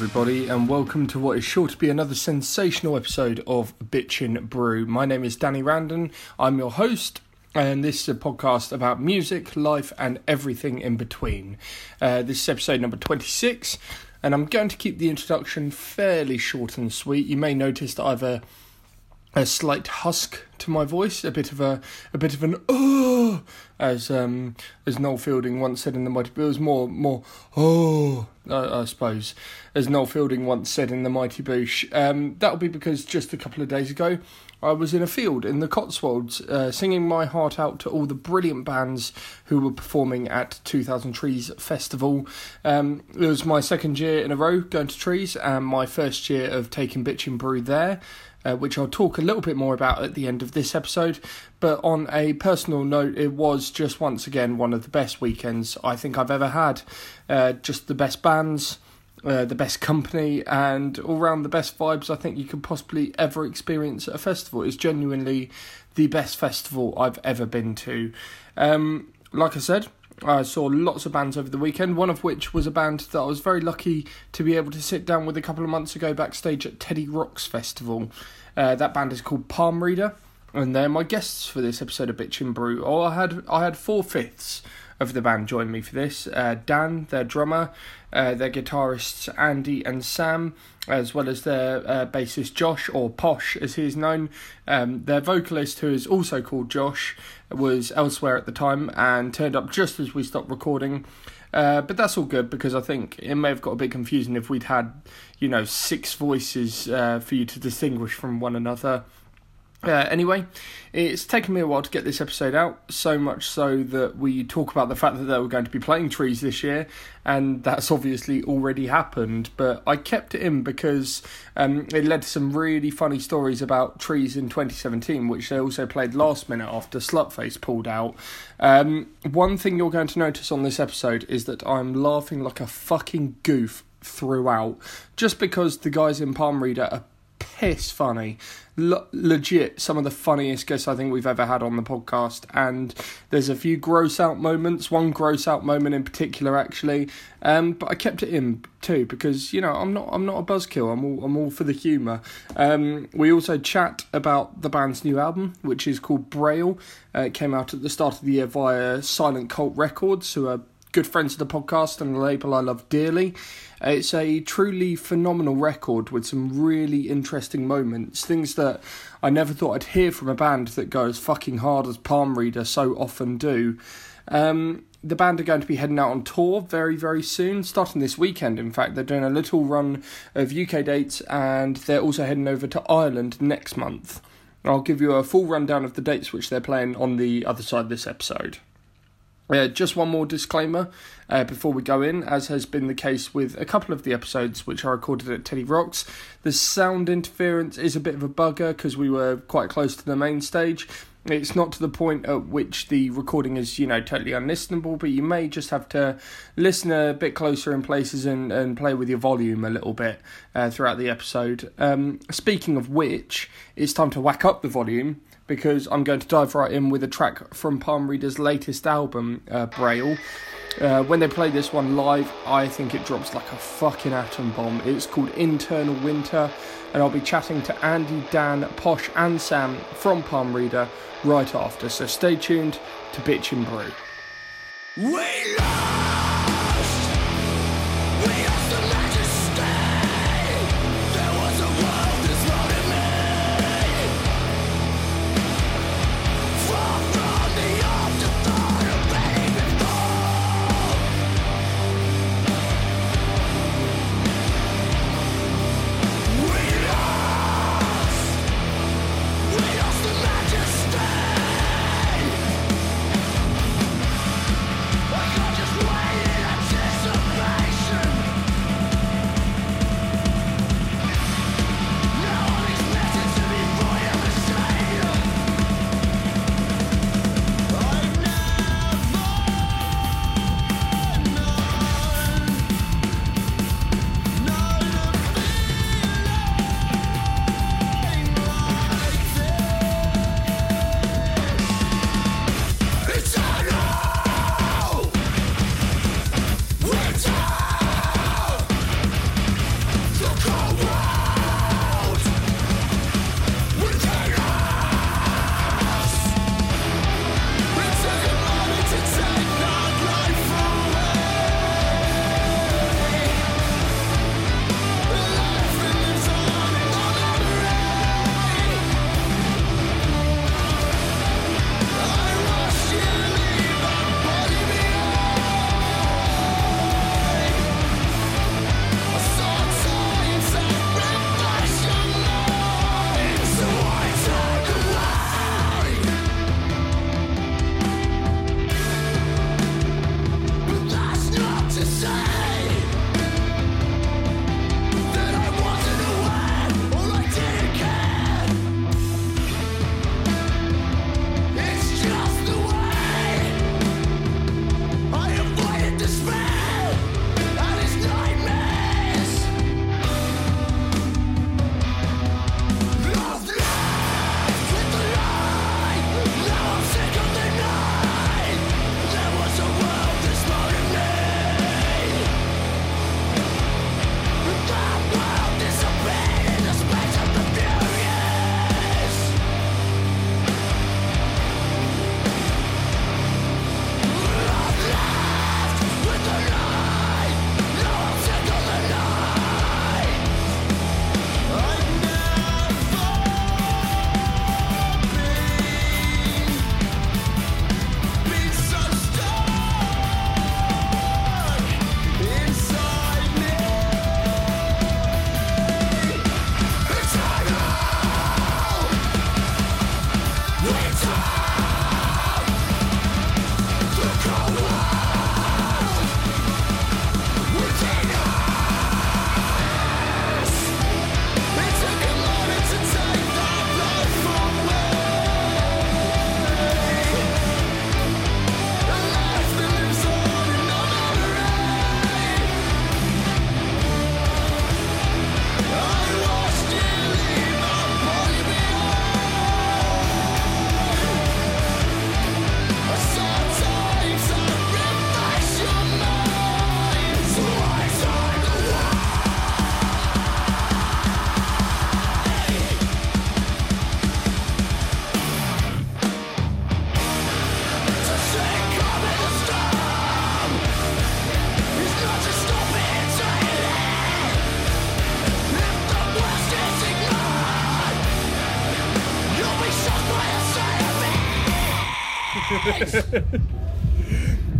Everybody, and welcome to what is sure to be another sensational episode of Bitchin' Brew. My name is Danny Randon. I'm your host, and this is a podcast about music, life, and everything in between. Uh, this is episode number 26, and I'm going to keep the introduction fairly short and sweet. You may notice that I've a a slight husk to my voice, a bit of a a bit of an oh, as um as Noel Fielding once said in the Mighty Boosh. More more oh, I, suppose, as Noel Fielding once said in the Mighty Boosh. Um, that'll be because just a couple of days ago. I was in a field in the Cotswolds uh, singing my heart out to all the brilliant bands who were performing at 2000 Trees Festival. Um, it was my second year in a row going to Trees and my first year of taking Bitchin' Brew there uh, which I'll talk a little bit more about at the end of this episode. But on a personal note, it was just once again one of the best weekends I think I've ever had. Uh, just the best bands. Uh, the best company and all around the best vibes I think you could possibly ever experience at a festival. It's genuinely the best festival I've ever been to. Um, like I said, I saw lots of bands over the weekend, one of which was a band that I was very lucky to be able to sit down with a couple of months ago backstage at Teddy Rocks Festival. Uh, that band is called Palm Reader, and they're my guests for this episode of Bitchin' Brew. Oh, I had I had four fifths of the band join me for this. Uh, Dan, their drummer, uh, their guitarists Andy and Sam, as well as their uh, bassist Josh, or Posh as he is known. Um, their vocalist, who is also called Josh, was elsewhere at the time and turned up just as we stopped recording. Uh, but that's all good because I think it may have got a bit confusing if we'd had, you know, six voices uh, for you to distinguish from one another. Uh, anyway, it's taken me a while to get this episode out, so much so that we talk about the fact that they were going to be playing trees this year, and that's obviously already happened. But I kept it in because um, it led to some really funny stories about trees in 2017, which they also played last minute after Slutface pulled out. Um, one thing you're going to notice on this episode is that I'm laughing like a fucking goof throughout, just because the guys in Palm Reader are piss funny. legit, some of the funniest guests I think we've ever had on the podcast. And there's a few gross out moments, one gross out moment in particular, actually. Um, but I kept it in too because you know I'm not I'm not a buzzkill. I'm all I'm all for the humour. Um, we also chat about the band's new album, which is called Braille. Uh, it came out at the start of the year via Silent Cult Records, who are good friends of the podcast and a label I love dearly. It's a truly phenomenal record with some really interesting moments, things that I never thought I'd hear from a band that goes fucking hard as Palm Reader so often do. Um, the band are going to be heading out on tour very, very soon, starting this weekend. In fact, they're doing a little run of UK dates and they're also heading over to Ireland next month. I'll give you a full rundown of the dates which they're playing on the other side of this episode. Uh, just one more disclaimer uh, before we go in, as has been the case with a couple of the episodes which are recorded at Teddy Rocks. The sound interference is a bit of a bugger because we were quite close to the main stage. It's not to the point at which the recording is, you know, totally unlistenable, but you may just have to listen a bit closer in places and, and play with your volume a little bit uh, throughout the episode. Um, speaking of which, it's time to whack up the volume because I'm going to dive right in with a track from Palm Reader's latest album, uh, Braille. Uh, when they play this one live, I think it drops like a fucking atom bomb. It's called Internal Winter, and I'll be chatting to Andy, Dan, Posh, and Sam from Palm Reader right after. So stay tuned to Bitchin' Brew.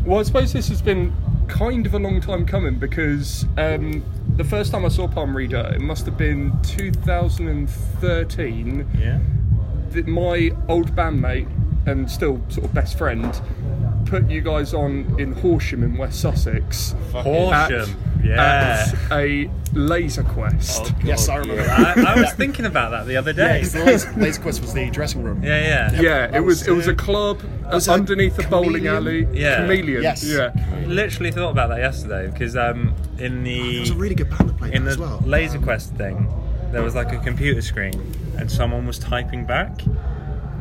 Well, I suppose this has been kind of a long time coming because um, the first time I saw Palm Reader, it must have been 2013. Yeah. That my old bandmate and still sort of best friend put you guys on in Horsham in West Sussex. Horsham. At, Yeah. at a laser quest. Yes, I remember I, I was thinking about that the other day. The laser, laser quest was the dressing room. Yeah, yeah. Yeah, it was was, it was a club was it underneath a bowling alley. Yeah. Chameleon. Yes. Yeah. Literally thought about that yesterday because um, in the There was a really good band that played in that the as well. Laser Um, Quest thing, there was like a computer screen and someone was typing back.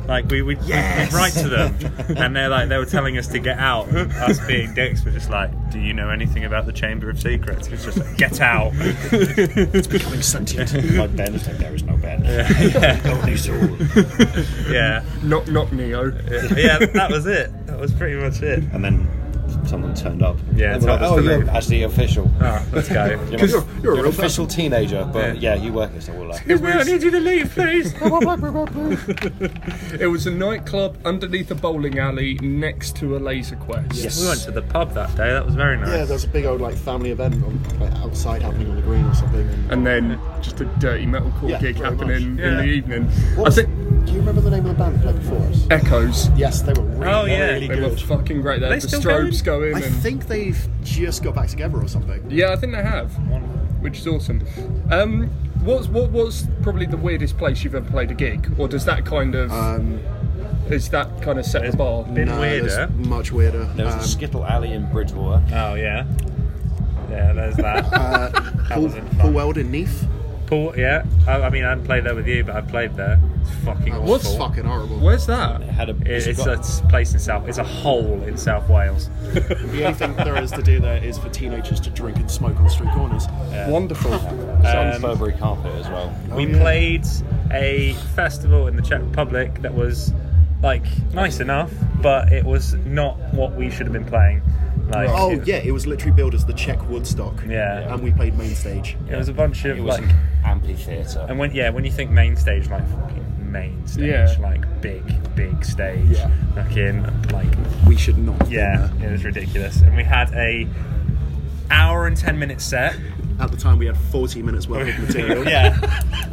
Like we we Yes. we write to them, and they're like they were telling us to get out. Us being dicks we're just like, "Do you know anything about the Chamber of Secrets?" It's just like, "Get out." It's becoming sentient. Like Ben was like, there is no Ben. yeah, Only Saul. yeah, Knock knock Neo. yeah. That was it. That was pretty much it. And then someone turned up. Yeah, And we're like, oh, to you're actually official. Oh, let's go. You're, Because an- you're- you're a an real official teenager, but Yeah. yeah. you work as a all like. It was, you to leave, please. it was a nightclub underneath a bowling alley next to a laser quest. Yes. We went to the pub that day. That was very nice. Yeah, there was a big old like family event on, like, outside happening on the green or something. And, And then just a dirty metalcore Yeah, gig happening much. in the evening. What I think do you remember the name of the band that played before us? Echoes. Yes, they were really, Oh, yeah. really They were fucking great. They had they the strobes going. I and, think they've just got back together or something. yeah, I think they have, which is awesome. Um, what's what was probably the weirdest place you've ever played a gig, or does that kind of Um, is that kind of set the bar? Been no, weirder. there's much weirder. There was Um, a Skittle Alley in Bridgwater. Oh yeah. Yeah, there's that. uh, Paul, wasn't. Paul Weld in Neath. Paul, yeah. I, I mean, I hadn't played there with you, but I played there. It's fucking That awful. was fucking horrible. Where's that? It had a. It- it's it's got- a place in South. It's a hole in South Wales. The only thing there is to do there is for teenagers to drink and smoke on street corners. Wonderful. it's on um, Burberry carpet as well. we yeah. played a festival in the Czech Republic that was like nice enough, but it was not what we should have been playing. Like, Oh it, yeah, it was literally billed as the Czech Woodstock. Yeah. and we played main stage. it was a bunch of It was like, amphitheatre. and when yeah, when you think main stage, like fucking main stage, Yeah. like big big stage, Yeah. fucking like We should not. Yeah, it was ridiculous. And we had a hour and ten minute set. At the time, we had 40 minutes worth of material. yeah.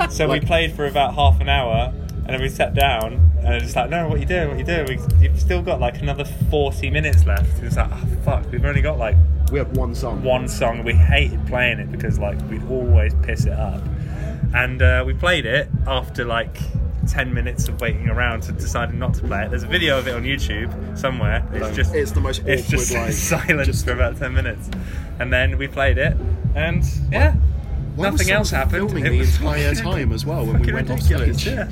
So Like- we played for about half an hour, and then we sat down, and it's like, no, what are you doing? What are you doing? We, you've still got like another forty minutes left. It's like, oh fuck, we've only got like We had one song. one song. We hated playing it because like we'd always piss it up, and uh, we played it after like. 10 minutes of waiting around to deciding not to play it. There's a video of it on YouTube somewhere. It's just It's the most it's awkward, just like, silence just- for about 10 minutes and then we played it and yeah Why nothing else happened Filming It the entire time as well when we went off ridiculous, stage. yeah.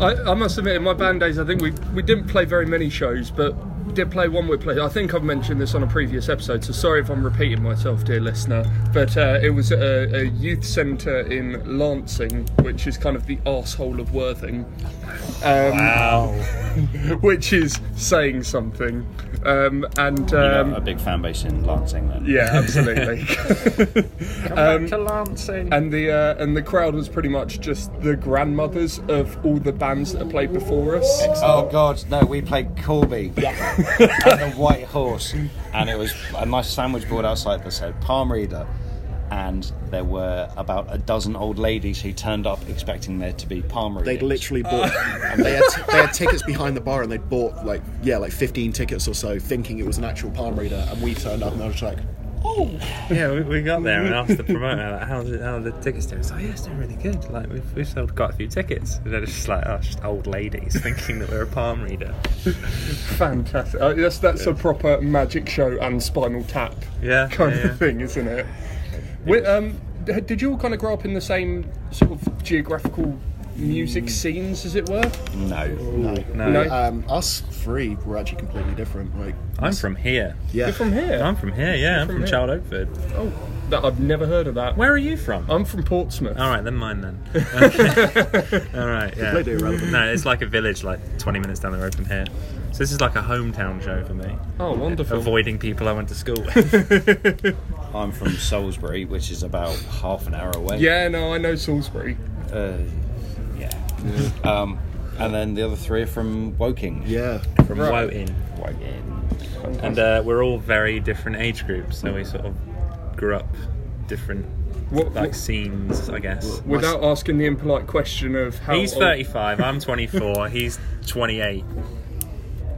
I, I must admit, in my band days, I think we we didn't play very many shows, but did play one we played. I think I've mentioned this on a previous episode, so sorry if I'm repeating myself, dear listener. But uh, it was at a, a youth centre in Lancing, which is kind of the arsehole of Worthing, um, wow which is saying something. Um, and You got um, a big fan base in Lancing then. yeah, absolutely. Come um, to Lancing and the uh, and the crowd was pretty much just the grandmothers of all the bands that have played before us. Oh God, no! We played Corby yeah. and the White Horse, and it was a nice sandwich board outside that said Palm Reader, and there were about a dozen old ladies who turned up expecting there to be palm readers. They'd literally bought. they had they had tickets behind the bar, and they'd bought like yeah, like 15 tickets or so, thinking it was an actual palm reader. And we turned up, and I was like, oh, yeah we, we got there and asked the promoter like, how's it how are the tickets doing it's like yeah it's doing really good like we've, we've sold quite a few tickets and then it's just like oh it's just old ladies thinking that we're a palm reader Fantastic. Uh, that's that's a proper magic show and Spinal Tap yeah kind yeah, of yeah. thing, isn't it? Wi- um, did you all kind of grow up in the same sort of geographical music scenes, as it were? no. no, no, No. Um, us three were actually completely different. Like, I'm from here yeah, You're from here. I'm from here yeah I'm From from, here. Child Okeford oh, that, I've never heard of that. where are you from I'm from Portsmouth. All right, then mine then. Okay. All right, yeah. Completely irrelevant. No, it's like a village, like 20 minutes down the road from here. So this is like a hometown show for me. Oh, wonderful. Avoiding people I went to school with. I'm from Salisbury, which is about half an hour away. Yeah, no, I know Salisbury. Uh, yeah. Um, and then the other three are from Woking. Yeah. from Right. Woking. Woking. And uh, we're all very different age groups, so we sort of grew up different What- like what- scenes, I guess. Without asking the impolite question of how He's old- 35, I'm 24, he's 28.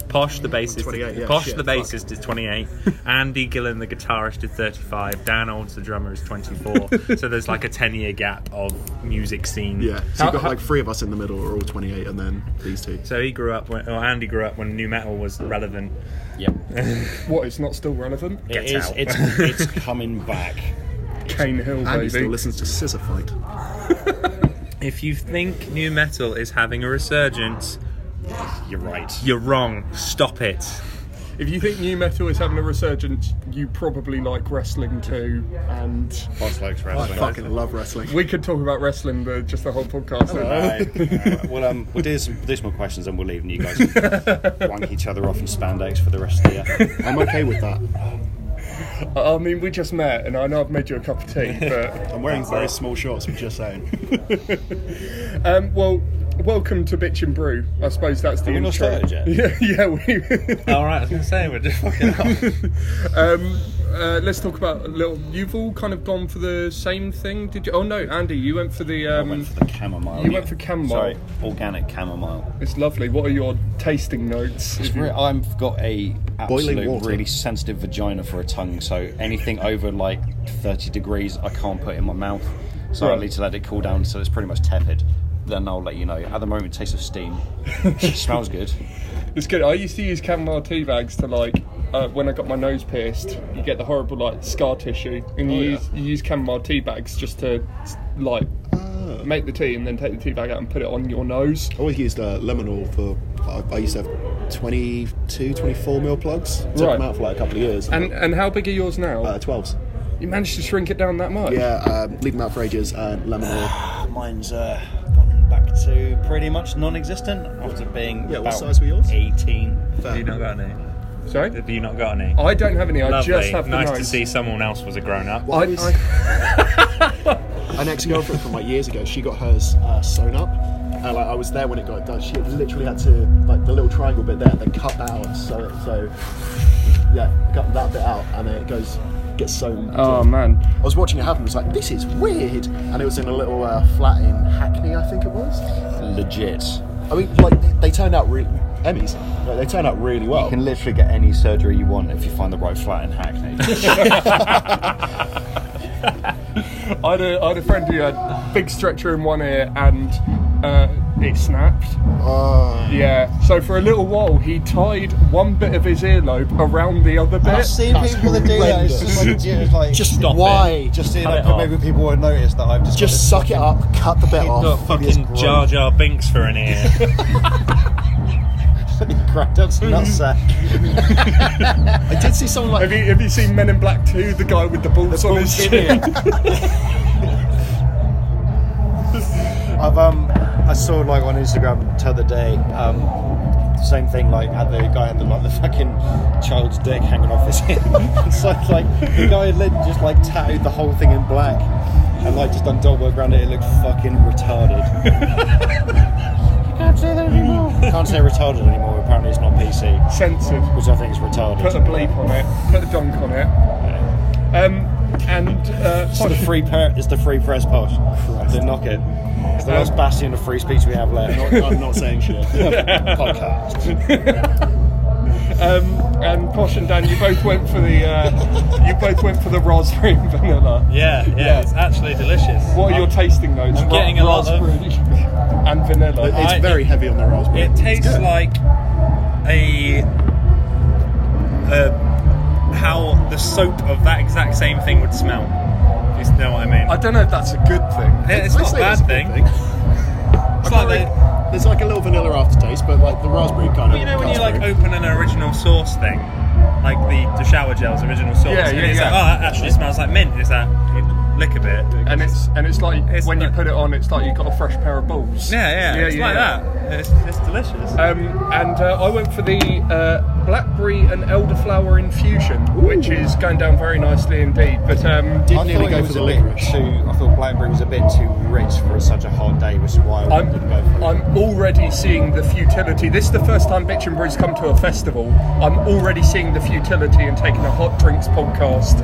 Posh the bassist, 28, yeah, Posh shit, the fuck. bassist is 28. Andy Gillen the guitarist is 35. Dan Olds the drummer is 24. so there's like a 10 year gap of music scene. Yeah. So How- you've got how- like three of us in the middle, are all 28, and then these two. So he grew up when, or Andy grew up when nu metal was relevant. Yep. What? It's not still relevant. It Get is. out. It's it's coming back. Cane Hill, Andy still baby. listens to Scissor Fight. If you think nu metal is having a resurgence, You're right. you're wrong. Stop it. If you think nu metal is having a resurgence, you probably like wrestling too, and Boss likes I wrestling. fucking love wrestling. we could talk about wrestling the, just the whole podcast. Right. well, um, we'll do some, do some more questions and we'll leave, and you guys can wank each other off in spandex for the rest of the year. I'm okay with that. I mean, we just met, and I know I've made you a cup of tea, but I'm wearing very small shorts, I'm just saying. um, well, welcome to Bitchin' Brew. I suppose that's the Have we not intro. started yet? Yeah, yeah. We, All right, I was going to say we're just fucking up. um, uh, let's talk about a little. You've all kind of gone for the same thing, did you? Oh no, Andy, you went for the. I Um, went for the chamomile. you went for chamomile. Sorry, organic chamomile. It's lovely. What are your tasting notes? It's If you- I've got a Boiling absolute really sensitive vagina for a tongue, so anything over like 30 degrees, I can't put in my mouth. So I need to let it cool down, so it's pretty much tepid. Then I'll let you know. At the moment, it tastes of steam. it smells good. It's good. I used to use chamomile tea bags to like uh, when I got my nose pierced. You get the horrible like scar tissue, and you Oh, yeah. use you use chamomile tea bags just to like Ah. make the tea and then take the tea bag out and put it on your nose. I always used uh, Lemonol for. I, I used to have 22, 24 mil plugs. Took Right. them out for like a couple of years. And and how big are yours now? uh, 12s. you managed to shrink it down that much? Yeah, um, leave them out for ages and Lemonol. Mine's uh, gone back to pretty much non-existent after being Yeah, what about size were yours? 18. Have you not got any? Sorry. Have you not got any? I don't have any. I Lovely. just have the nice nose. to see someone else was a grown up. Well, I I- I- an ex-girlfriend from like years ago. She got hers uh, sewn up, and like I was there when it got done. She literally had to like the little triangle bit there, then cut that out and sew it. So yeah, cut that bit out, and then it goes gets sewn. oh man. I was watching it happen. I was like, this is weird, and it was in a little uh, flat in Hackney, I think it was. Legit. I mean, like they, they turned out really Emmys. Like, they turned out really well. You can literally get any surgery you want if you find the right flat in Hackney. I had, a, I had a friend who had a big stretcher in one ear and uh, it snapped. Uh, Yeah. So for a little while, he tied one bit of his earlobe around the other bit. I've seen That's people that do that. It's just like, yeah, it's like just Stop why? just see Cut like it off. maybe people won't notice that I've just Just suck it up, cut the bit Got off. fucking Jar Jar Binks for an ear. Granddad's nutsack. I did see someone like Have you have you seen Men in Black 2? The guy with the balls on his balls chin. I've um I saw like on Instagram the other day um same thing like had the guy had the like the fucking child's dick hanging off his head. so it's like the guy had just like tattooed the whole thing in black and like just done dot work around it. It looked fucking retarded. You can't say that anymore. Can't say retarded anymore. Apparently it's not PC, Censored. which I think is retarded. Put a bleep on it. Put a donk on it. Um, and uh, It's the free per- it's the free press posh. To knock it. It's the last bastion of free speech we have left. I'm not saying shit. Podcast. um, and Posh and Dan, you both went for the uh, you both went for the raspberry and vanilla. yeah, yeah, it's actually delicious. What are your tasting notes? I'm getting a lot of- raspberry and vanilla. It's I- very heavy on the raspberry. It tastes like a, uh how the soap of that exact same thing would smell. If you know what I mean? I don't know if that's a good thing. It- it's I'd not a bad it's a good thing. It's like think there's like a little vanilla aftertaste, but like the raspberry kind of. you know when you like open an original sauce thing, like the, the shower gel's original sauce, Yeah, and yeah, it's yeah. like, oh, that actually smells like mint. Is that you lick a bit? And it's and it's like It's when you put it on, it's like you've got a fresh pair of balls. yeah, yeah, Yeah, it's yeah, like yeah. that. It's, it's delicious. Um, and uh, I went for the uh, blackberry and elderflower infusion, which is going down very nicely indeed. But um, I nearly thought go for the a licorice. too. I thought blackberry was a bit too rich for such a hot day, which is why I I'm, didn't go for it. I'm already seeing the futility. This is the first time Bitchin' Brew's come to a festival. I'm already seeing the futility in taking a hot drinks podcast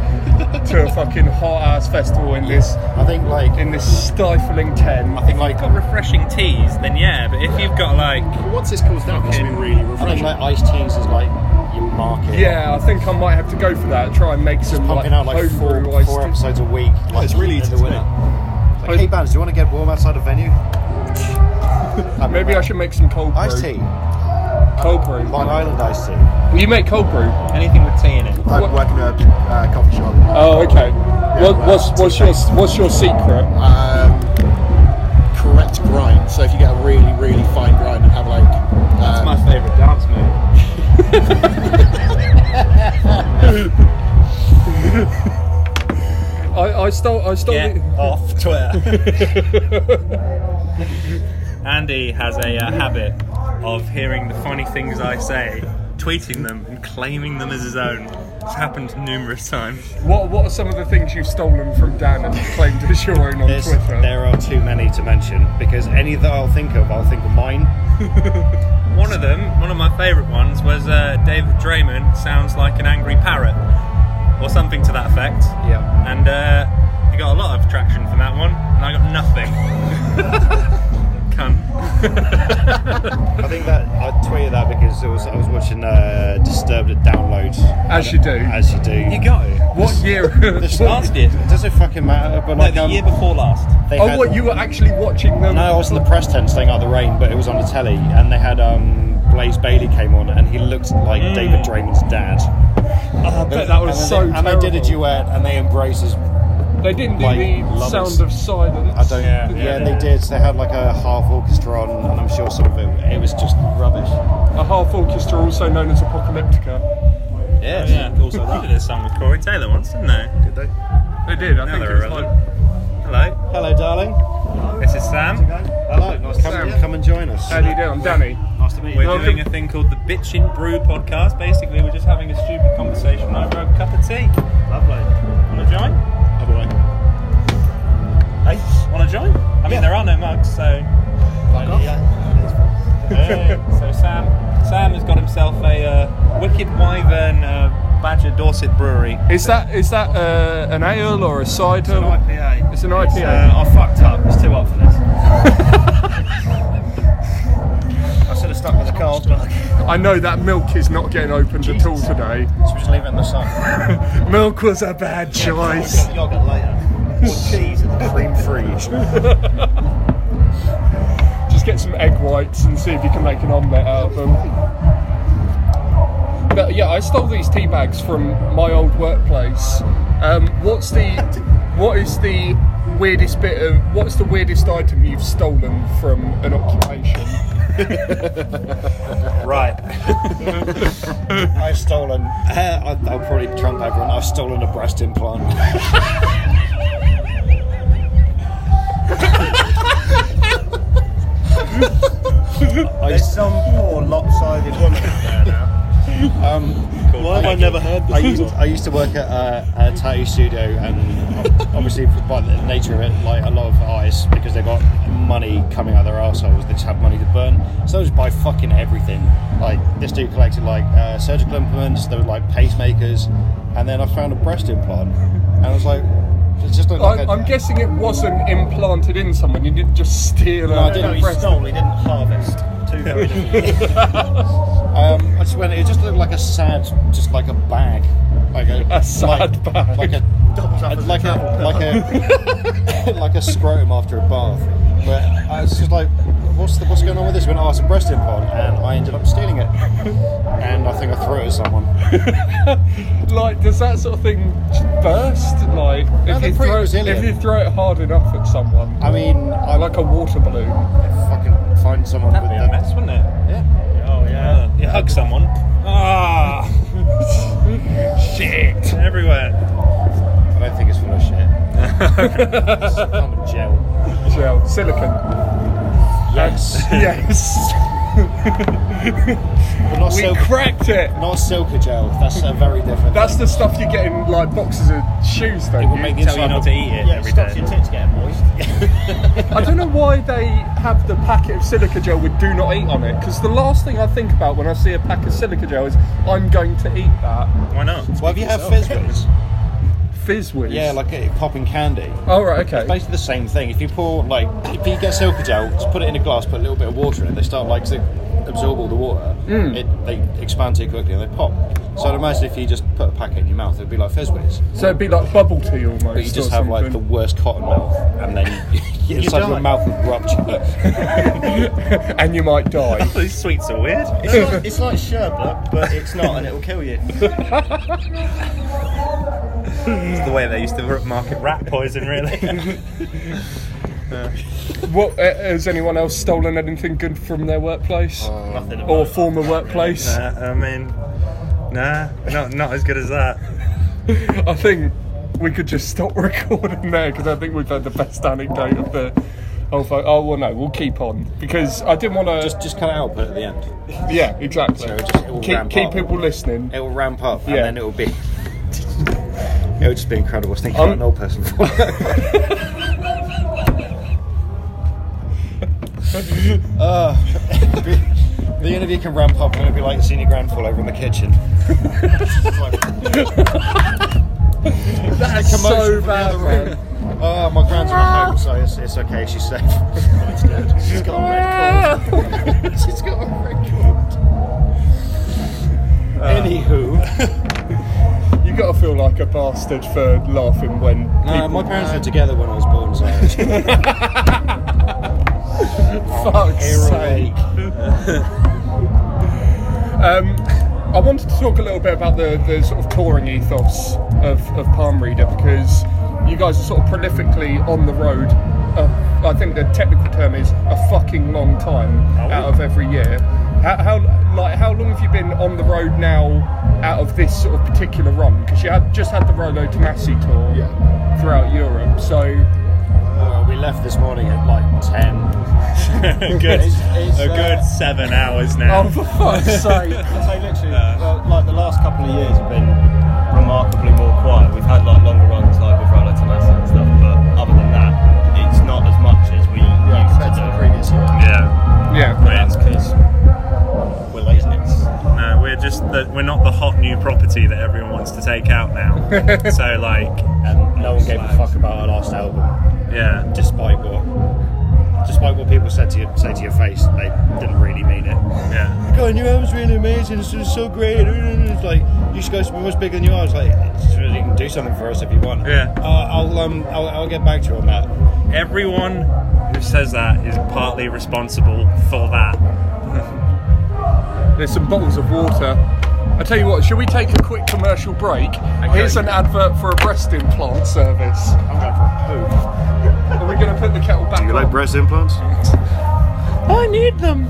to a fucking hot ass festival in this I think like in this stifling ten. I think like got refreshing teas, then yeah. But if you've got like Once this cools down, this will be really I think refreshing. like iced teas is like your market. Yeah, I think I might have to go for that. Try and make some like pumping out like four, four episodes a week. Like it's really in easy the to winter. I- Like, hey bands, do you want to get warm outside a venue? Maybe I should make some cold brew. Iced tea, Cold brew. Long Island iced tea. You make cold brew. anything with tea in it. I work in a uh, coffee shop. Oh, okay. what, well, what's what's your what's your secret? Um, correct grind. So if you get a really, really fine grind and have like. That's Um, my favourite dance move. I, I stole I stole Get it. off Twitter. Andy has a uh, habit of hearing the funny things I say, tweeting them, and claiming them as his own. It's happened numerous times. What what are some of the things you've stolen from Dan and claimed as your own on There's, Twitter? there are too many to mention because any that I'll think of, I'll think of mine. One of them, one of my favourite ones, was uh, David Draiman sounds like an angry parrot, or something to that effect. Yeah. And uh, he got a lot of traction from that one, and I got nothing. Cunt. I think that I tweeted that because it was I was watching uh, Disturbed at downloads. As you do. As you do. You got it. What year? This Last year. Does it fucking matter? But No, like the um, year before last. they oh, had- what you were actually watching them? No, I was in the press tent staying out of the rain, but it was on the telly, and they had um, Blaze Bayley came on, and he looked like Mm. David Draiman's dad. Oh, I bet that was and so they, And they did a duet, and they embraced his. They didn't do like, the lovers. sound of silence. I don't. Yeah, Yeah, yeah. they did. They had like a half orchestra on, and I'm sure some of it it was just rubbish. A half orchestra, also known as Apocalyptica. Yeah, Oh, yeah. Also, they did a song with Corey Taylor once, didn't they? Did they? They did. I Now think it they're was irrelevant. like. Hello, Hello, darling. Hello. this is Sam. Hello. Nice to come, Sam. come and join us. How do you do? I'm Danny. Nice to meet you. We're Welcome. doing a thing called the Bitchin' Brew podcast. Basically, we're just having a stupid conversation over a cup of tea. Lovely. Want to join? Other want to join? I mean, there are no mugs, so. Hey, so Sam, Sam has got himself a uh, Wicked Wyvern uh, Badger Dorset Brewery. Is that is that uh, an ale or a cider? It's an IPA. It's an IPA. Uh, I fucked up. It's too hot for this. I should have stuck with the Carlsberg. I know that milk is not getting opened at all today. Should we just leave it in the sun? Milk was a bad choice. Yogurt later. Or cheese. Cream free. Just get some egg whites and see if you can make an omelette out of them. But yeah, I stole these tea bags from my old workplace. Um, what's the what is the weirdest bit of what's the weirdest item you've stolen from an occupation? Right. I've stolen. Uh, I'll, I'll probably trump everyone. I've stolen a breast implant. There's some poor lopsided woman there now. Um, Why have I never heard this? I used, I used to work at a, a tattoo studio, and obviously, by the nature of it, like a lot of artists, because they've got money coming out of their assholes, they just have money to burn. So they just buy fucking everything. Like this dude collected like uh, surgical implements, there were like pacemakers, and then I found a breast implant, and I was like, it just looked like I'm, a- I'm guessing it wasn't implanted in someone. You didn't just steal No, I a didn't. No, he breast. stole, he didn't harvest. Two very. Um, I just went. It just looked like a sad, just like a bag, like a, A sad like, bag. like a Doubles up like a travel like a like a scrotum after a bath. But I was just like, what's the, what's going on with this? When I asked a breast implant, and I ended up stealing it, and I think I threw it at someone. Like, does that sort of thing burst? Like, No, if, you throw, resilient. if you throw it hard enough at someone, I mean, I like a water balloon. If fucking find someone That'd with be a mess, wouldn't it? yeah. Oh, yeah. You hug someone. Ah, Shit. everywhere. I don't think it's full of shit. it's kind of gel. Gel, silicon. Yes. Yes. But not We silk, cracked it. not silka gel. That's a very different. That's the stuff you get in like boxes of shoes, though. It will make the Tell you not look- to eat it Yeah, it stops day. your tits getting moist. I don't know why they have the packet of silica gel with "do not eat" on it. Because the last thing I think about when I see a pack of silica gel is I'm going to eat that. Why not? Well, have you had fizz whiz? Fizz whiz. Yeah, like a popping candy. Oh right, okay. It's basically the same thing. If you pour like, if you get silka gel, just put it in a glass, put a little bit of water in it. They start like to absorb all the water. Mm. It they expand too quickly and they pop. So I'd imagine if you just put a packet in your mouth, it'd be like fizz whiz. So it'd be like bubble tea almost. But you just or have like the worst cotton mouth, and then you, inside your die. mouth would rupture. and you might die. These sweets are weird. It's like, it's like sherbet, but it's not, and it'll kill you. It's the way they used to market rat poison, really. what uh, has anyone else stolen anything good from their workplace Nothing or it. former workplace? nah, I mean, nah, not not as good as that. I think we could just stop recording there because I think we've had the best anecdote of the whole thing. Oh well, no, we'll keep on because I didn't want to. just just cut it out, put at the end. yeah, exactly. So it just- it will keep keep people listening. It will ramp up, Yeah. and then it will be. It would just be incredible. Thinking Um, about an old person. uh, the interview can ramp up, and it'll be like seeing your grand over in the kitchen. That's so Commotion from the bad, other man. Oh, my grand's not home, so it's, it's okay. She's safe. She's got a red cold. She's got a record. Anywho, You got to feel like a bastard for laughing when no, people. my parents were together when I was born, so Fuck's sake. um, I wanted to talk a little bit about the, the sort of touring ethos of, of Palm Reader because you guys are sort of prolifically on the road. Uh, I think the technical term is a fucking long time out of every year. How, how like how long have you been on the road now out of this sort of particular run? Because you had just had the Rolo Tomassi tour Yeah. throughout Europe, so Well, we left this morning at like 10. good, It's- it's, a uh, good seven hours now. oh for fuck's sake. I'd say literally, well, like the last couple of years have been remarkably more quiet. We've had like longer runs like with Rolo Tomassi and stuff, but other than that, it's not as much as we Yeah, used compared to to the do. previous year. Yeah. Yeah. But that's because just that we're not the hot new property that everyone wants to take out now. so like, And no one gave a fuck about our last album, yeah, despite what, despite what people said to you, say to your face. They didn't really mean it. yeah. God, your album's really amazing. It's, just so great. It's like you guys are much bigger than you are. It's like it's really, you can do something for us if you want. Yeah. Uh, I'll um I'll, I'll get back to you on that. Everyone who says that is partly responsible for that. There's some bottles of water. I tell you what, should we take a quick commercial break? Here's an advert for a breast implant service. I'm going for a poo. Are we going to put the kettle back on? You like breast implants? I need them.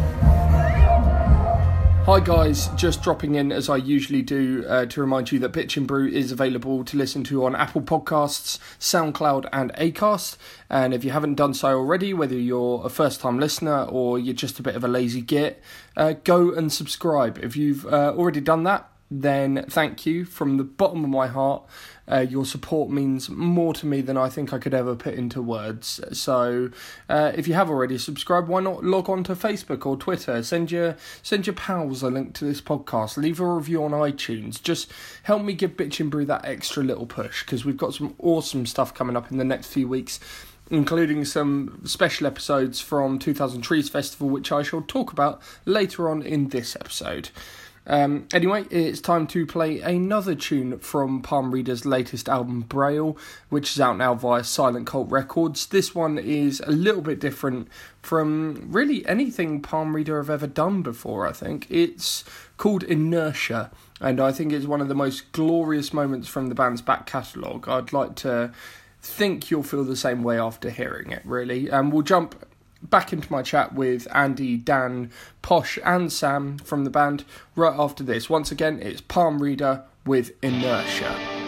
Hi guys, just dropping in as I usually do uh, to remind you that Bitchin' Brew is available to listen to on Apple Podcasts, SoundCloud, and Acast. And if you haven't done so already, whether you're a first-time listener or you're just a bit of a lazy git, uh, go and subscribe. If you've uh, already done that, then thank you from the bottom of my heart. Uh, your support means more to me than I think I could ever put into words. So, uh, if you have already subscribed, why not log on to Facebook or Twitter? Send your send your pals a link to this podcast. Leave a review on iTunes. Just help me give Bitchin' Brew that extra little push because we've got some awesome stuff coming up in the next few weeks including some special episodes from 2000 Trees Festival, which I shall talk about later on in this episode. Um, anyway, it's time to play another tune from Palm Reader's latest album, Braille, which is out now via Silent Cult Records. This one is a little bit different from really anything Palm Reader have ever done before, I think. It's called Inertia, and I think it's one of the most glorious moments from the band's back catalogue. I'd like to think you'll feel the same way after hearing it, really. And we'll jump back into my chat with Andy, Dan, Posh, and Sam from the band right after this. Once again, it's Palm Reader with Inertia.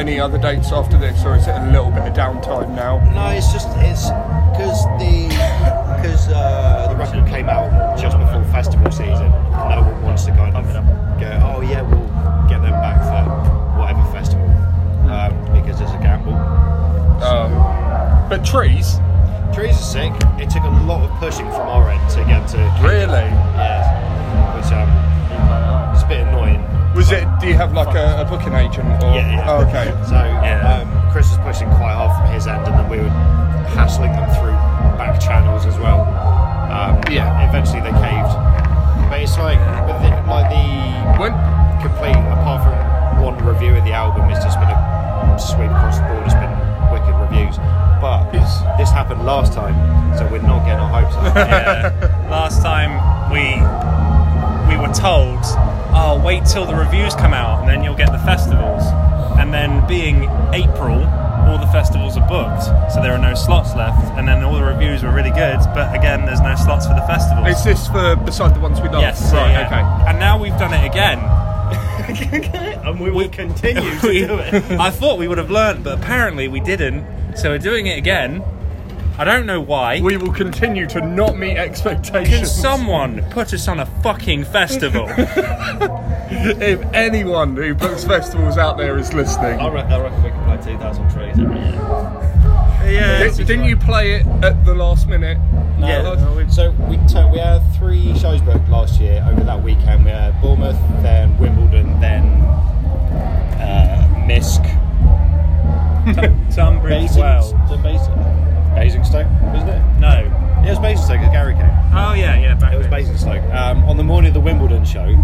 Any other dates after this, or is it a little bit of downtime now? No, it's just it's because the because uh, the record came out just before festival season. No one wants to kind of go, oh yeah, we'll get them back for whatever festival um, because it's a gamble. Um, but trees, Trees are sick. It took a lot of pushing from our end to get to really? yeah, which um, it's a bit annoying. Was it? Do you have like a, a booking agent? Or? Yeah, yeah. Oh, okay. So Yeah. um, Chris was pushing quite hard from his end, and then we were hassling them through back channels as well. Um, Yeah. Eventually they caved, but it's like with the, like the When? complete apart from one review of the album, it's just been a sweep across the board. It's been wicked reviews, but It's- this happened last time, so we're not getting our hopes up. yeah. Last time we we were told, "Oh, wait till the reviews come out, and then you'll get the festivals." And then, being April, all the festivals are booked, so there are no slots left. And then all the reviews were really good, but again, there's no slots for the festivals. Is this for beside the ones we love? yes, Right. yeah, yeah. And now we've done it again. and we will continue to We- do it. I thought we would have learned, but apparently we didn't. So we're doing it again. I don't know why. We will continue to not meet Can expectations. someone put us on a fucking festival? if anyone who books festivals out there is listening, I reckon, I reckon we can play 2,000 trees every year. yeah. Di- didn't you play it at the last minute? No, Yeah. no, we- so we t- we had three shows booked last year over that weekend. We had Bournemouth, then Wimbledon, then uh, Misk, Tunbridge Wells. Basing, Basingstoke, wasn't it? No. Yeah, it was Basingstoke. Because Gary came. Oh yeah, yeah. Back It was. Basingstoke. Um, on the morning of the Wimbledon show,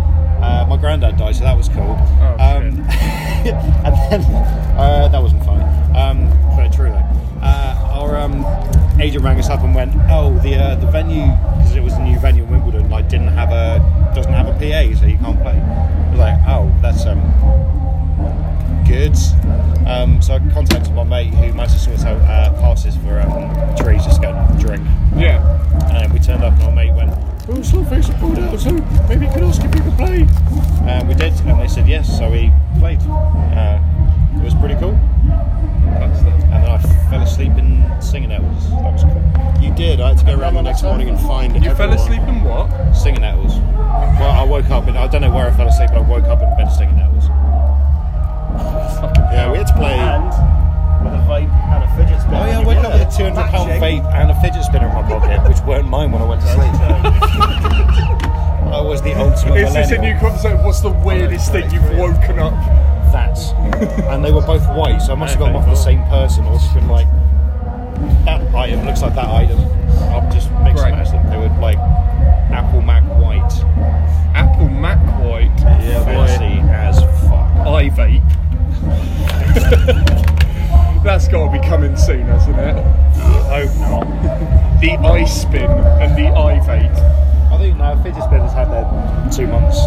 uh, my granddad died, so that was cool. Oh, um, and then uh, that wasn't fun. Um, but true though. Uh, our um, agent rang us up and went, "Oh, the uh, the venue because it was a new venue in Wimbledon, like didn't have a doesn't have a PA, so you can't play." I was like, "Oh, that's um, good." Um, so I contacted my mate who managed to sort out uh, passes for um, trees just to go and drink. Yeah. And we turned up and our mate went, Oh, Slowface are pulled out, so maybe you could ask if you could play. And we did, and they said yes, so we played. Uh, it was pretty cool. And then I fell asleep in singing nettles. That was cool. You did. I had to go around the next morning and find You fell asleep in what? Singing nettles. Well, I woke up, and I don't know where I fell asleep, but I woke up in bed singing nettles. Yeah, we had to play. And with a vape and a fidget spinner. Oh yeah, I You woke up with a 200 pound vape and a fidget spinner in my pocket, which weren't mine when I went to sleep. I was the ultimate Is this a millennial. new concept? What's the weirdest thing you've woken up? That's and they were both white, so I must have got them off the same person, or just been like that item looks like that item. I'll just mix Great. and match them. They were like Apple Mac white, Apple Mac White. yeah, fancy as fuck. I vape. That's got to be coming soon, hasn't it? I Hope not. The I spin and the I vape. I think no fidget spinners had their two months.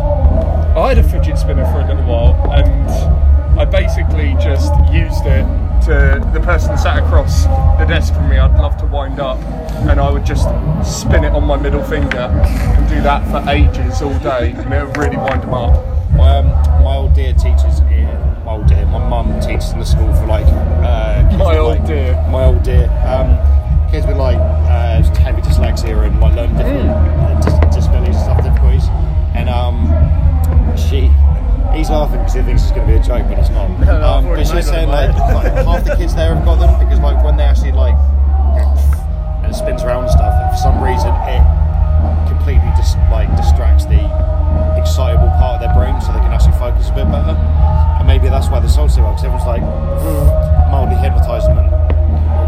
I had a fidget spinner for a little while, and I basically just used it to the person sat across the desk from me. I'd love to wind up, and I would just spin it on my middle finger and do that for ages all day, and it would really wind them up. My, um, my old dear teachers in my old dear, my mum teaches in the school for like uh, My old like- dear. my old dear, um, kids with like uh, heavy dyslexia and like learning different uh, dis- disabilities and stuff, difficulties, and um, she. He's laughing because he thinks it's going to be a joke, but it's not. no, um, but she was saying like, like half the kids there have got them because like when they actually like and it spins around and stuff, for some reason it completely dis- like distracts the excitable part of their brain so they can actually focus a bit better. And maybe that's why the soul so well because everyone's like hmm, mildly hypnotised and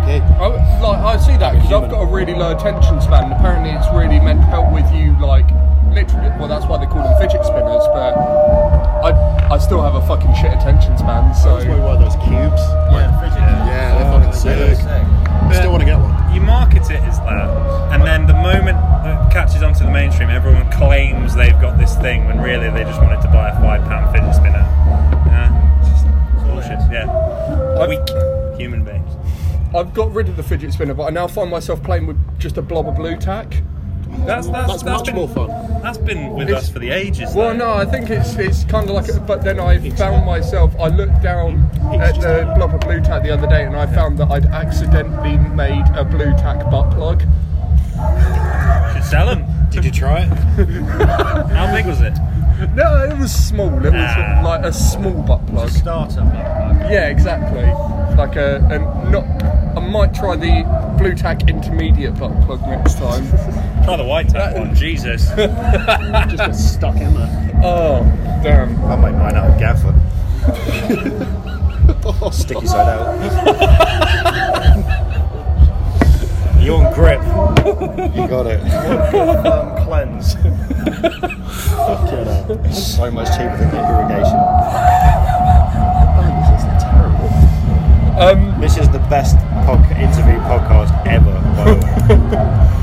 okay. I, like, I see that because I've got a really low attention span. and Apparently, it's really meant to help with you, like, literally. Well, that's why they call them fidget spinners. But I, I still have a fucking shit attention span. So That's why one of those cubes. Yeah, fidget. Yeah, they're oh, fucking sick. sick. Still want to get one. You market it as that, and then the moment it catches onto the mainstream, everyone claims they've got this thing when really they just wanted to buy a five pound fidget spinner. Yeah, it's just bullshit. Weak human beings. I've got rid of the fidget spinner, but I now find myself playing with just a blob of blu tack. That's that's, That's much been, more fun. That's been with It's- us for the ages. Well, though. no, I think it's it's kind of like, a, but then I found myself. I looked down at the blob of Blu Tack the other day, and I found that I'd accidentally made a Blu Tack butt plug. should sell them. Did you try it? How big was it? No, it was small. It was Ah. like a small butt plug. Starter. Butt plug. Yeah, exactly. Like a, and not. I might try the Blu Tack intermediate butt plug next time. Try the white tap one. Jesus. Just get stuck in there. Oh, damn. I might mine out of gaffer. Sticky side out. You on grip. You got it. Um, cleanse. Get out. So much cheaper than irrigation. Oh, this is terrible. Um, This is the best podca- interview podcast ever. By the way.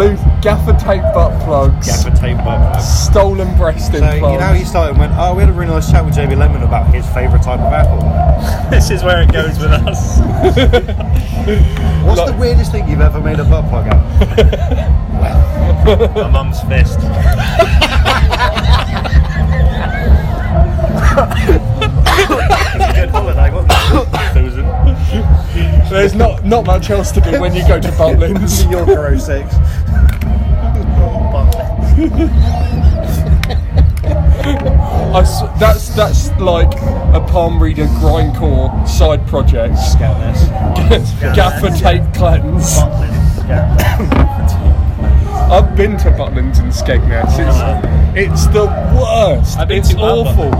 blue gaffer tape butt plugs. Gaffer tape bubble. Stolen breast So implants. you know how you started and went, oh, we had a really nice chat with JB Lemon about his favourite type of apple. this is where it goes with us. What's the weirdest thing you've ever made a butt plug out? of? My mum's fist. Good holiday, wasn't it? There was a, There's not not much else to do when you go to Butlins. New Yorker 06. I s- that's that's like a palm reader grindcore side project. Scoutness. Gaffer tape cleanse. I've been to Butlins and Skegness. It's it's the worst. I've been it's to awful.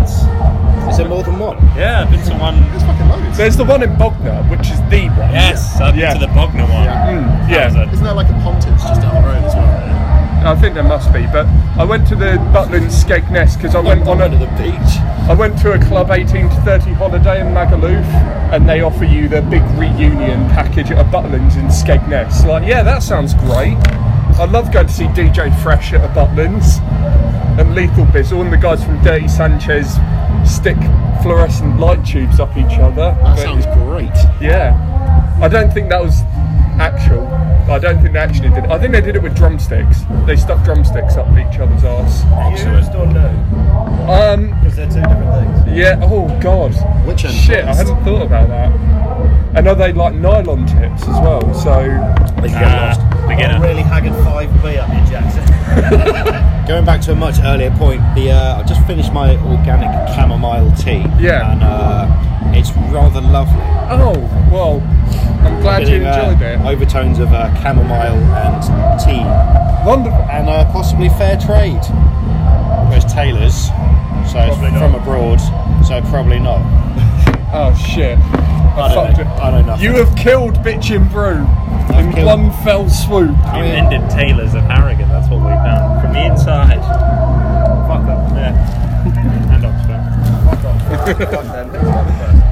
Is there more than one? yeah, I've been to one. There's fucking loads. There's the one in Bognor, which is the one. Yes, I've been Yeah. to the Bognor one. Mm, yeah. Isn't there like a Pontins just down the road as well? I think there must be, but I went to the Butlins Skegness because I went on a the beach. I went to a club 18 to 30 holiday in Magaluf, and they offer you the big reunion package at a Butlins in Skegness. Like, yeah, that sounds great. I love going to see DJ Fresh at a Butlins and Lethal Bizzle, and the guys from Dirty Sanchez stick fluorescent light tubes up each other. That But- sounds great. yeah. I don't think that was actual. I don't think they actually did it. I think they did it with drumsticks. They stuck drumsticks up each other's arse. Used or no? Um, Because they're two different things. yeah, oh god. Which end Shit, I first? hadn't thought about that. And are they like nylon tips as well? So, They can get lost. beginner. Really haggard 5B up here, Jackson. Going back to a much earlier point, the uh, I just finished my organic chamomile tea. Yeah. And uh, it's rather lovely. oh, well, I'm glad you Getting, uh, enjoyed it. Overtones of uh, chamomile and tea, Wonderful. and uh, possibly fair trade. Whereas Taylor's, so it's Probably not. from abroad, so probably not. Oh shit. I, I don't know. it. I know. You have killed Bitchin' Brew in killed- one fell swoop. We ended Taylor's of Harrogate. That's what we've done from the inside. Fuck up. Yeah. and Oxford. Fuck off. Fuck them.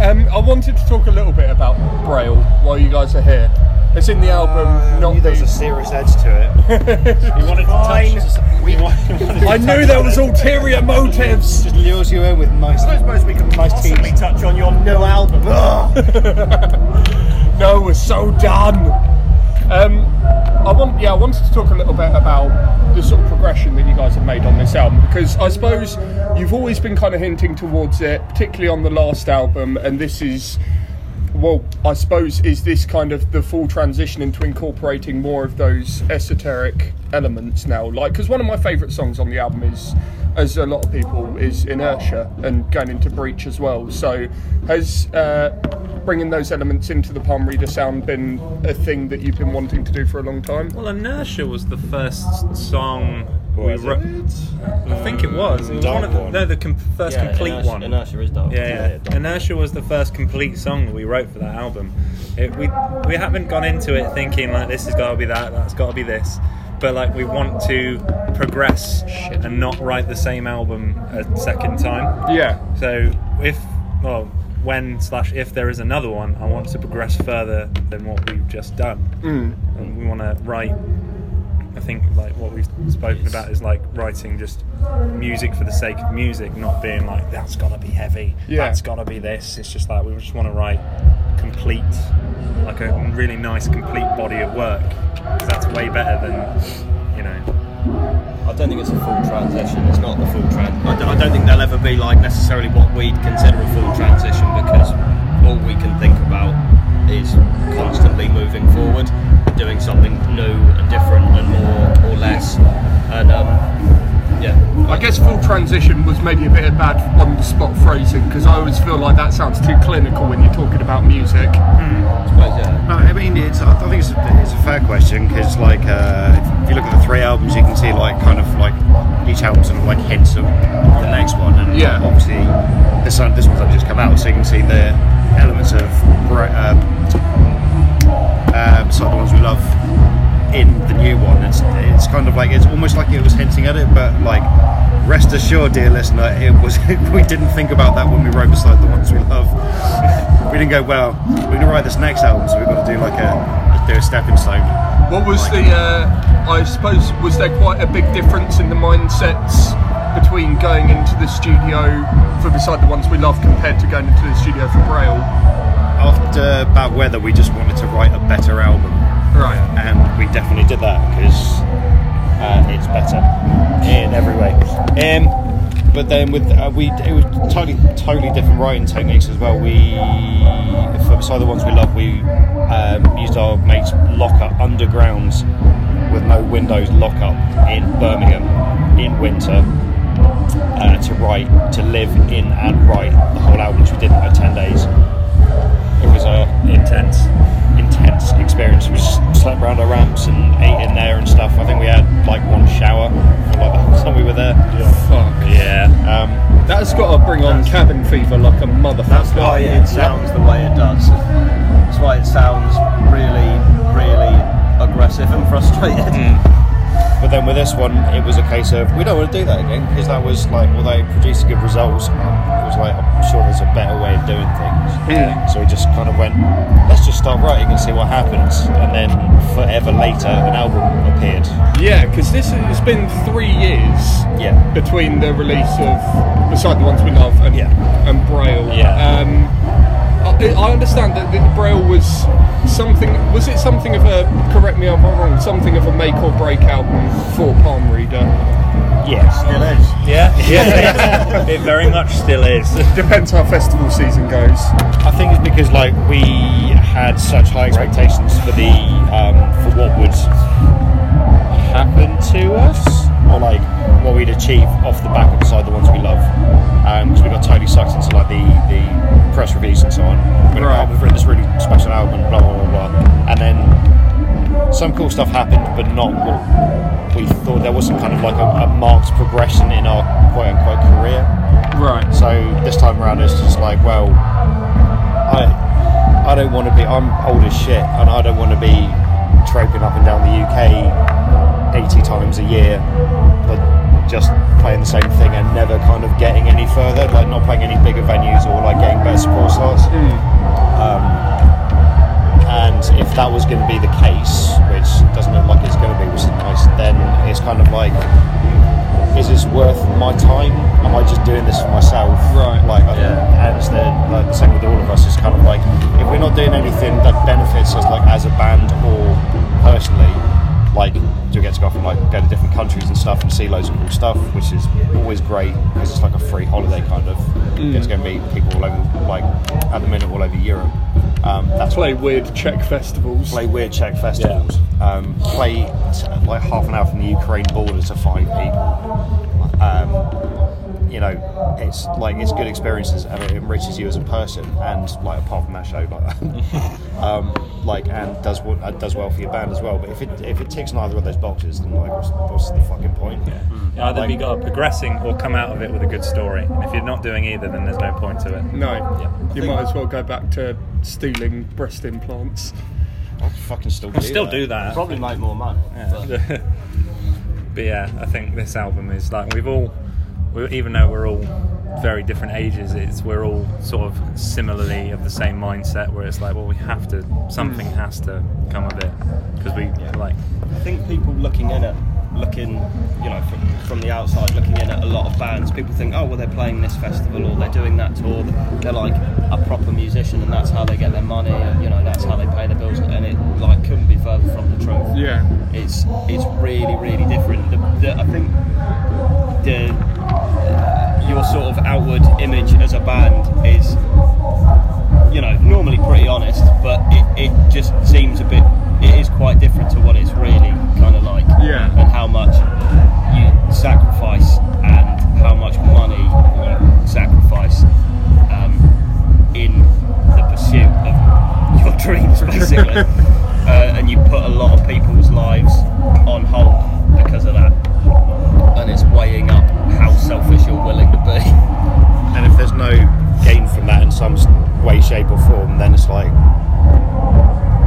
Um, I wanted to talk a little bit about Braille while you guys are here. It's in the album. I not knew there was a serious edge to it. You wanted to touch. we, I knew there was ulterior motives. just lures you in with nice. I suppose we could Nice possibly teams. touch on your new album. No, we're so done. Um, I want, yeah, I wanted to talk a little bit about the sort of progression that you guys have made on this album because I suppose you've always been kind of hinting towards it, particularly on the last album, and this is. Well, I suppose is this kind of the full transition into incorporating more of those esoteric elements now? Like, because one of my favourite songs on the album is, as a lot of people, is Inertia and going into Breach as well. So, has uh, bringing those elements into the palm reader sound been a thing that you've been wanting to do for a long time? Well, Inertia was the first song we Was it? wrote. I think it was. It was Dark one of the, one. no, the com- first complete inertia, one. Inertia is dark. Yeah, yeah. Inertia was the first complete song that we wrote for that album. It, we we haven't gone into it thinking like this has got to be that, that's got to be this, but like we want to progress and not write the same album a second time. Yeah. So if well when slash if there is another one, I want to progress further than what we've just done, Mm. and we want to write. I think like what we've spoken about is like writing just music for the sake of music, not being like that's got to be heavy, Yeah. that's got to be this. It's just like we just want to write complete, like a really nice complete body of work. 'Cause that's way better than, you know. I don't think it's a full transition. It's not the full tran. I don't, I don't think there'll ever be like necessarily what we'd consider a full transition because all we can think about is constantly moving forward, doing something new and different and more or less. Transition was maybe a bit of bad on the spot phrasing because I always feel like that sounds too clinical when you're talking about music. I suppose yeah. No, I mean, it's, I think it's a, it's a fair question because, like, uh, if you look at the three albums, you can see, like, kind of like each album sort of like hints of the next one, and Yeah. obviously this one, this one's just come out, so you can see the elements of Bra- um, uh, beside the ones we love in the new one. It's it's kind of like it's almost like it was hinting at it, but like rest assured, dear listener, it was we didn't think about that when we wrote beside the ones we love. we didn't go well. We're gonna write this next album, so we've got to do like a do a stepping stone. What was the? Uh, I suppose was there quite a big difference in the mindsets between going into the studio for Beside the Ones We Love compared to going into the studio for Braille? After bad weather, we just wanted to write a better album. Right. and we definitely did that because uh, it's better in every way. Um, but then with uh, we, it was totally totally different writing techniques as well. We for beside the ones we love, we um, used our mates lockup undergrounds with no windows lock up in Birmingham in winter. Uh, to write, to live in and write the whole album, which we did in ten days. It was a Intense. Intense experience. We just slept around our ramps and ate in there and stuff. I think we had like one shower for like the whole time we were there. Yeah. Fuck. Yeah. Um, That's got to bring on cabin fever like a motherfucker. That's why it sounds the way it does. That's why it sounds really, really aggressive and frustrated. But then with this one, it was a case of we don't want to do that again because that was like, although it produced good results, um, it was like I'm sure there's a better way of doing things. So we just kind of went, let's just start writing and see what happens. And then forever later, an album appeared. Yeah, because this has been three years Yeah. between the release of Beside the Ones We Love and Yeah. and Braille. Yeah. Um, I, I understand that the Braille was something. Was it something of a? Correct me if I'm wrong. Something of a make or break album for Palm Reader. Yes. Still is. Yeah. Yeah. it very much still is. It depends how festival season goes. I think it's because like we had such high expectations for the um, for what would happen to us, or like what we'd achieve off the back of beside the ones we love, um, because we got totally sucked into like the the press reviews and so on. We're Right. right. we've written this really special album, blah blah blah blah, and then some cool stuff happened, but not what we thought. There wasn't kind of like a, a marked progression in our quote unquote career. Right. So this time around, it's just like, well, I, I don't want to be. I'm old as shit, and I don't want to be traipsing up and down the UK 80 times a year, but just playing the same thing and never kind of getting any further. Like not playing any bigger venues or like getting better support slots. Um, and if that was going to be the case, which doesn't look like it's going to be, which is nice, then it's kind of like, is this worth my time? Am I just doing this for myself? Right. Like, yeah. and it's the, like the same with all of us. It's kind of like if we're not doing anything that benefits us, like as a band or personally, like do we get to go off and like go to different countries and stuff and see loads of cool stuff, which is always great because it's like a free holiday kind of. You get to go meet people all over, like at the minute all over Europe. Um, that's Play weird Czech festivals. play weird Czech festivals, um, play t- like half an hour from the Ukraine border to find people. Um, you know, it's like it's good experiences and it enriches you as a person. And like apart from that show, like, um, like and does what uh, does well for your band as well. But if it if it ticks neither of those boxes, then like what's, what's the fucking point? Yeah, Either Like- you got progressing or come out of it with a good story. And if you're not doing either, then there's no point to it. No. Yeah. You might as well go back to stealing breast implants. I'll fucking still I'll do still that. do that. Probably make more money. Yeah. but yeah, I think this album is like we've all, we, even though we're all very different ages, it's we're all sort of similarly of the same mindset. Where it's like, well, we have to, something hmm. has to come of it because we like, I think people looking in at looking, you know, from, from the outside, looking in at a lot of bands, people think, oh, well, they're playing this festival or they're doing that tour. They're like a proper musician, and that's how they get their money, and you know, that's how they pay their bills. And it like couldn't be further from the truth. Yeah. It's it's really really different. The, the, I think the uh, your sort of outward image as a band is you know, normally pretty honest, but it, it just seems a bit, it is quite different to what it's really kind of like. Yeah. And how much you sacrifice and how much money you sacrifice um, in the pursuit of your dreams, basically. uh, and you put a lot of people's lives on hold because of that. And it's weighing up how selfish you're willing to be. And if there's no gain from that in some way, shape, or form, then it's like,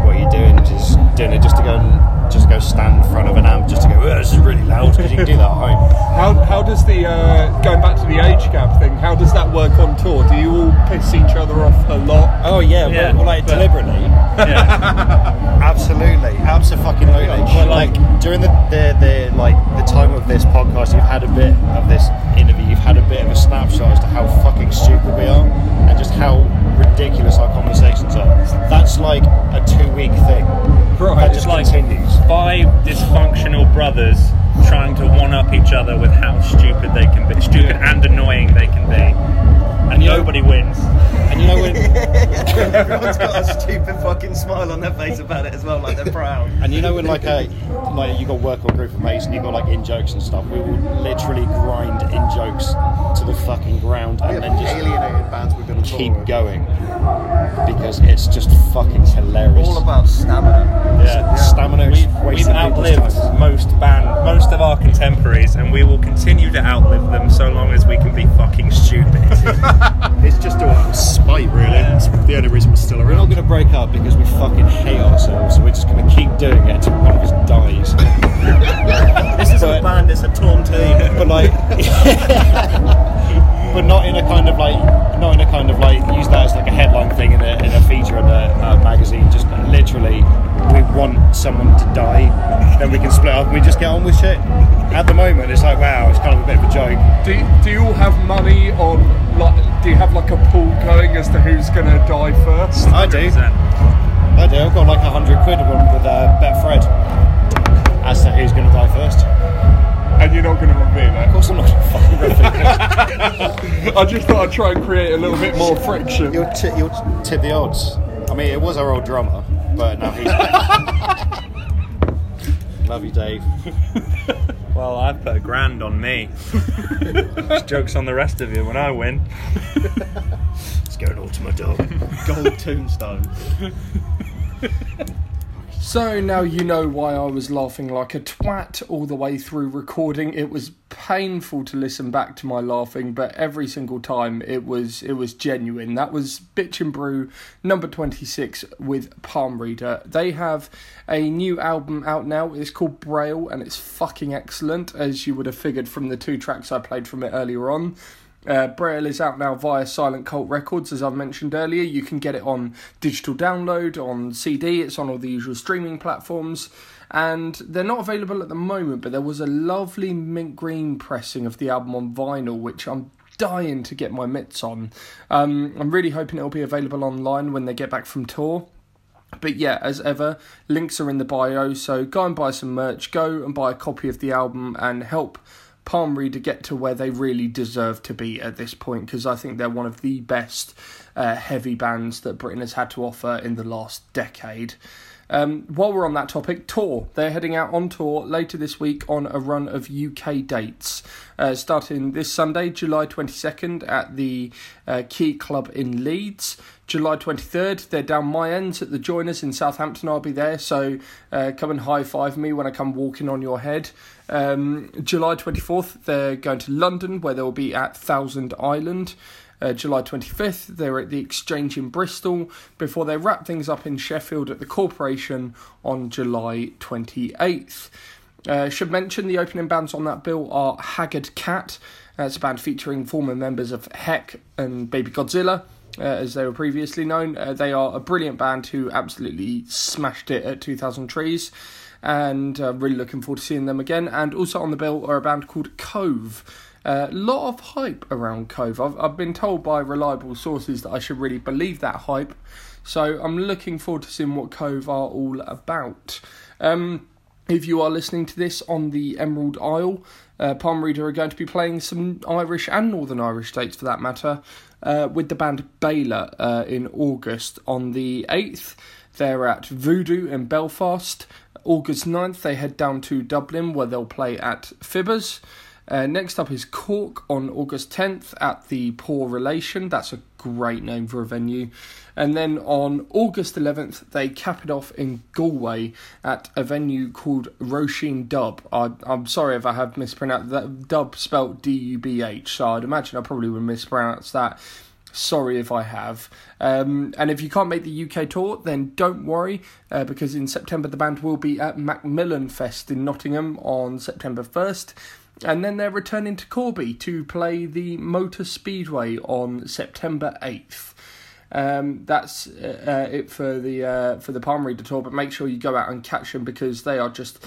what are you doing? Just doing it just to go and just go stand in front of an amp, just to go, "Oh, this is really loud, because you can do that at home. How, how does the uh, going back to the age gap thing? How does that work on tour? Do you all piss each other off a lot? Oh yeah, Yeah, well, like but- deliberately. Yeah. Absolutely, absolutely. Well, like during the, the the like the time of this podcast, you've had a bit of this interview. You've had a bit of a snapshot as to how fucking stupid we are, and just how ridiculous our conversations are. That's like a two-week thing. Right, That just like- continues. Five dysfunctional brothers trying to one up each other with how stupid they can be, stupid and annoying they can be, and you know- nobody wins. And you know when, Everyone's got a stupid fucking smile on their face about it as well, like they're proud. and you know when like a like you got work or a group of mates, and you got like in jokes and stuff. We will literally grind in jokes to the fucking ground, and then just alienated bands we've been on tour keep with. going because it's just fucking hilarious. All about stamina. Yeah. Stamina is We've, we've outlived time. most band, most of our contemporaries, and we will continue to outlive them so long as we can be fucking stupid. It's just all out of spite, really. It's the only reason we're still around. We're not going to break up because we fucking hate ourselves, so we're just going to keep doing it until one of us dies. This is But- a band, it's a torn team. but like, but not in a kind of like, not in a kind of like, use that as like a headline thing in a, in a feature in a uh, magazine. Just literally, we want someone to die, then we can split up and we just get on with shit. At the moment, it's like, wow, it's kind of a bit of a joke. Do, do you all have money on like? Do you have like a pool going as to who's going to die first? I do. 100%. I do. I've got like a hundred quid one with uh, Betfred as to who's going to die first. And you're not going to reveal Of course, I'm not going to fucking reveal it. I just thought I'd try and create a little bit more friction. You'll, t- you'll tip the odds. I mean, it was our old drummer, but now he's. Love you, Dave. Well, I put a grand on me. Jokes on the rest of you when I win. It's going all to my dog. Gold tombstone. So now you know why I was laughing like a twat all the way through recording. It was painful to listen back to my laughing, but every single time it was it was genuine. That was Bitchin' Brew number 26 with Palm Reader. They have a new album out now. It's called Braille and it's fucking excellent as you would have figured from the two tracks I played from it earlier on. Uh, Braille is out now via Silent Cult Records, as I've mentioned earlier. You can get it on digital download, on CD, it's on all the usual streaming platforms. And they're not available at the moment, but there was a lovely mint green pressing of the album on vinyl, which I'm dying to get my mitts on. Um, I'm really hoping it'll be available online when they get back from tour. But yeah, as ever, links are in the bio, so go and buy some merch, go and buy a copy of the album, and help Palm Reader get to where they really deserve to be at this point, because I think they're one of the best uh, heavy bands that Britain has had to offer in the last decade. Um, while we're on that topic, tour. They're heading out on tour later this week on a run of UK dates, uh, starting this Sunday, July 22nd, at the uh, Key Club in Leeds. July 23rd, they're down my ends at the Joiners in Southampton. I'll be there, so uh, come and high five me when I come walking on your head. Um, July 24th, they're going to London, where they'll be at Thousand Island. Uh, July 25th, they're at the Exchange in Bristol before they wrap things up in Sheffield at the Corporation on July 28th. Uh, should mention the opening bands on that bill are Haggard Cat. Uh, it's a band featuring former members of Heck and Baby Godzilla. uh, as they were previously known. Uh, they are a brilliant band who absolutely smashed it at 2000 Trees, and uh, really looking forward to seeing them again. And also on the bill are a band called Cove. A lot of hype around Cove. I've, I've been told by reliable sources that I should really believe that hype. So I'm looking forward to seeing what Cove are all about. Um, if you are listening to this on the Emerald Isle, uh, Palm Reader are going to be playing some Irish and Northern Irish dates for that matter uh, with the band Baylor uh, in August. On the 8th, they're at Voodoo in Belfast. August 9th, they head down to Dublin where they'll play at Fibbers. Uh, next up is Cork on August 10th at the Poor Relation. That's a great name for a venue. And then on August 11th, they cap it off in Galway at a venue called Roisin Dubh. I, am sorry if I have mispronounced that. Dub spelt D U B H, so I'd imagine I probably would mispronounce that. Sorry if I have. Um, and if you can't make the UK tour, then don't worry, uh, because in September the band will be at Macmillan Fest in Nottingham on September 1st and then they're returning to Corby to play the Motor Speedway on September 8th. Um, that's uh, uh, it for the uh, for the Palm Reader tour, but make sure you go out and catch them because they are just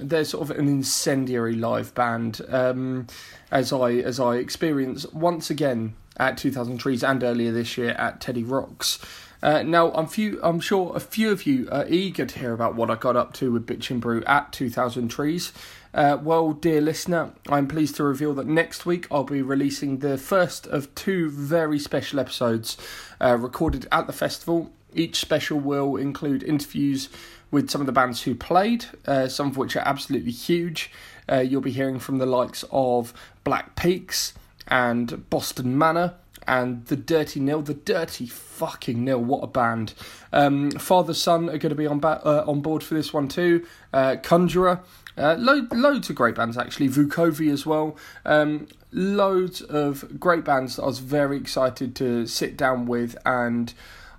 they're sort of an incendiary live band. Um, as I as I experienced once again at 2000 Trees and earlier this year at Teddy Rocks. Uh, now, I'm few. I'm sure a few of you are eager to hear about what I got up to with Bitchin' Brew at 2000 Trees. Uh, well, dear listener, I'm pleased to reveal that next week I'll be releasing the first of two very special episodes uh, recorded at the festival. Each special will include interviews with some of the bands who played, uh, some of which are absolutely huge. Uh, you'll be hearing from the likes of Black Peaks and Boston Manor and the Dirty Nil, the Dirty fucking Nil, what a band! Um, Fatherson are going to be on ba- uh, on board for this one too. Uh, Conjurer, uh, lo- loads of great bands actually. Vukovi as well. Um, loads of great bands that I was very excited to sit down with, and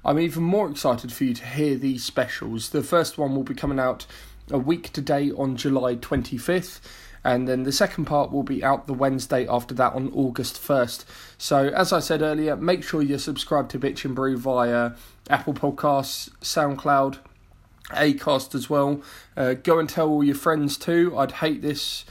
I'm even more excited for you to hear these specials. The first one will be coming out a week today on July 25th and then the second part will be out the Wednesday after that on August 1st. So, as I said earlier, make sure you're subscribed to Bitchin' Brew via Apple Podcasts, SoundCloud, Acast as well. Uh, go and tell all your friends too. I'd hate this.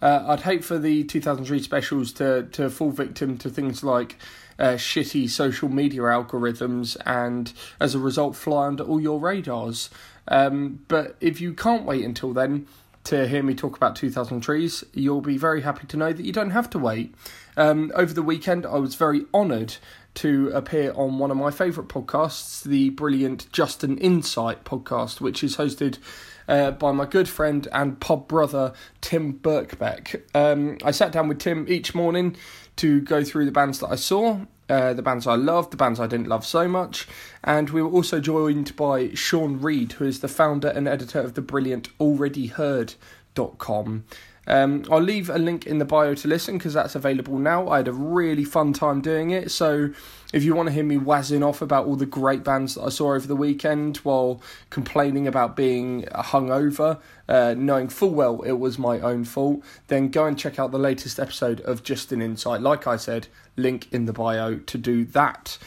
Uh, I'd hate for the 2000 Trees specials to, to fall victim to things like uh, shitty social media algorithms and as a result fly under all your radars. Um, but if you can't wait until then to hear me talk about 2000 Trees, you'll be very happy to know that you don't have to wait. Um, over the weekend, I was very honoured to appear on one of my favourite podcasts, the brilliant Just an Insight podcast, which is hosted uh, by my good friend and pod brother Tim Birkbeck. Um, I sat down with Tim each morning to go through the bands that I saw, uh, the bands I loved, the bands I didn't love so much, and we were also joined by Sean Reed, who is the founder and editor of the brilliant AlreadyHeard.com. Um, I'll leave a link in the bio to listen because that's available now. I had a really fun time doing it. So, if you want to hear me wazzing off about all the great bands that I saw over the weekend while complaining about being hungover, uh, knowing full well it was my own fault, then go and check out the latest episode of Just an Insight. Like I said, link in the bio to do that.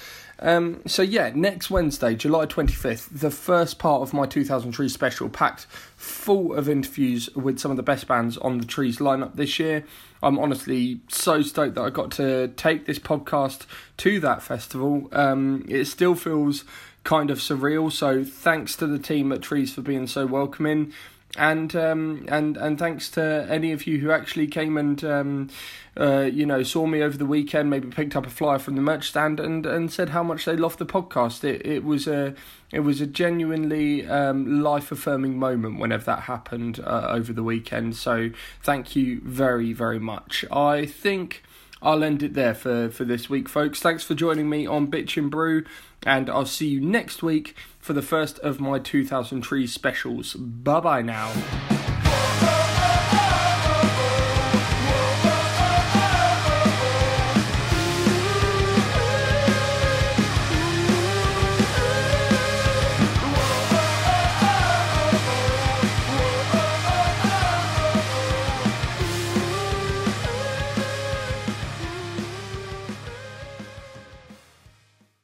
Um, so yeah, next Wednesday, July 25th, the first part of my 2000 Trees special, packed full of interviews with some of the best bands on the Trees lineup this year. I'm honestly so stoked that I got to take this podcast to that festival. Um, it still feels kind of surreal, so thanks to the team at Trees for being so welcoming and um, and and thanks to any of you who actually came and um, uh, you know saw me over the weekend, maybe picked up a flyer from the merch stand and, and said how much they loved the podcast. It it was a it was a genuinely um, life affirming moment whenever that happened uh, over the weekend. So thank you very very much. I think. I'll end it there for, for this week, folks. Thanks for joining me on Bitchin' Brew, and I'll see you next week for the first of my 2000 Trees specials. Bye bye now.